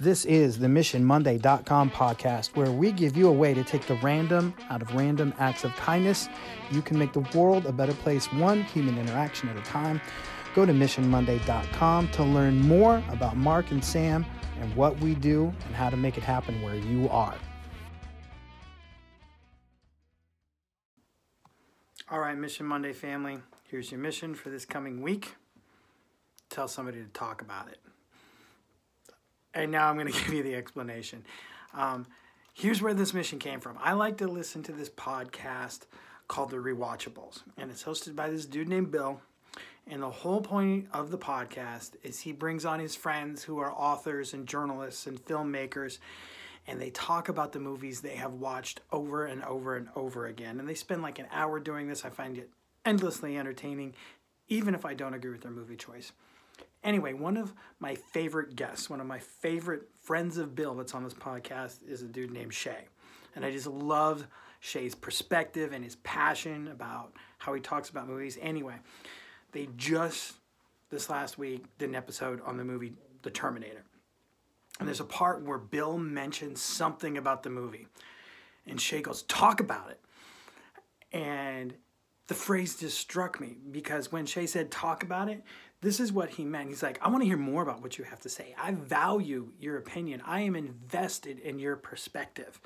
This is the MissionMonday.com podcast, where we give you a way to take the random out of random acts of kindness. You can make the world a better place, one human interaction at a time. Go to MissionMonday.com to learn more about Mark and Sam and what we do and how to make it happen where you are. All right, Mission Monday family, here's your mission for this coming week tell somebody to talk about it. And now I'm going to give you the explanation. Um, here's where this mission came from. I like to listen to this podcast called The Rewatchables, and it's hosted by this dude named Bill. And the whole point of the podcast is he brings on his friends who are authors and journalists and filmmakers, and they talk about the movies they have watched over and over and over again. And they spend like an hour doing this. I find it endlessly entertaining, even if I don't agree with their movie choice. Anyway, one of my favorite guests, one of my favorite friends of Bill that's on this podcast is a dude named Shay. And I just love Shay's perspective and his passion about how he talks about movies. Anyway, they just this last week did an episode on the movie The Terminator. And there's a part where Bill mentions something about the movie. And Shay goes, Talk about it. And the phrase just struck me because when Shay said, Talk about it, this is what he meant. He's like, I want to hear more about what you have to say. I value your opinion. I am invested in your perspective.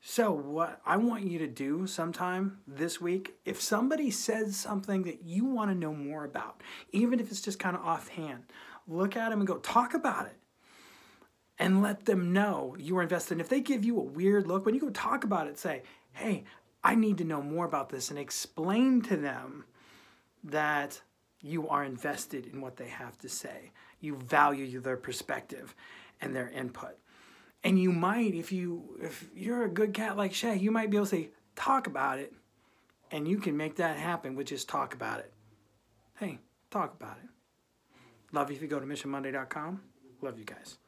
So, what I want you to do sometime this week, if somebody says something that you want to know more about, even if it's just kind of offhand, look at them and go, talk about it. And let them know you are invested. And if they give you a weird look, when you go talk about it, say, hey, I need to know more about this and explain to them that you are invested in what they have to say. You value their perspective and their input. And you might, if you if you're a good cat like Shay, you might be able to say, talk about it. And you can make that happen with just talk about it. Hey, talk about it. Love you if you go to missionmonday.com. Love you guys.